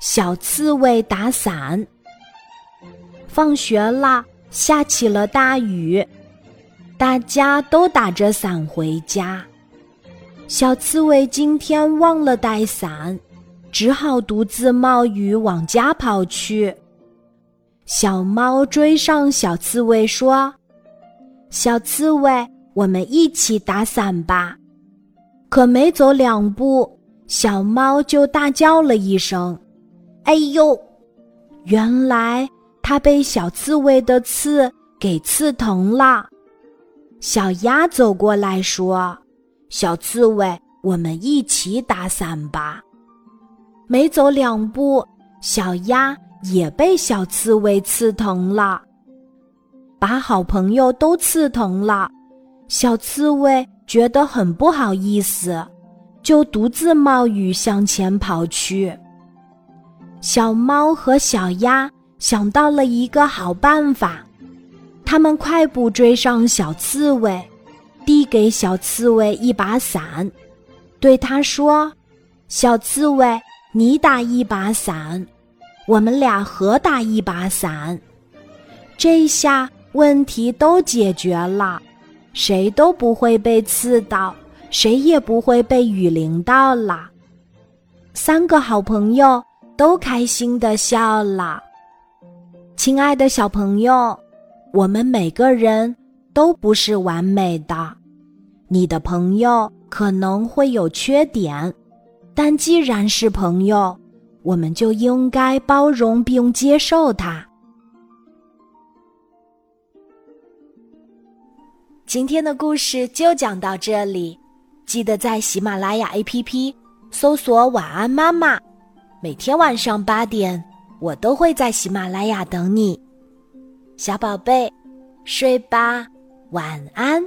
小刺猬打伞。放学了，下起了大雨，大家都打着伞回家。小刺猬今天忘了带伞，只好独自冒雨往家跑去。小猫追上小刺猬说：“小刺猬，我们一起打伞吧。”可没走两步，小猫就大叫了一声：“哎呦！”原来它被小刺猬的刺给刺疼了。小鸭走过来说：“小刺猬，我们一起打伞吧。”没走两步，小鸭也被小刺猬刺疼了。把好朋友都刺疼了，小刺猬。觉得很不好意思，就独自冒雨向前跑去。小猫和小鸭想到了一个好办法，他们快步追上小刺猬，递给小刺猬一把伞，对他说：“小刺猬，你打一把伞，我们俩合打一把伞，这下问题都解决了。”谁都不会被刺到，谁也不会被雨淋到了。三个好朋友都开心的笑了。亲爱的小朋友，我们每个人都不是完美的，你的朋友可能会有缺点，但既然是朋友，我们就应该包容并接受他。今天的故事就讲到这里，记得在喜马拉雅 APP 搜索“晚安妈妈”，每天晚上八点，我都会在喜马拉雅等你，小宝贝，睡吧，晚安。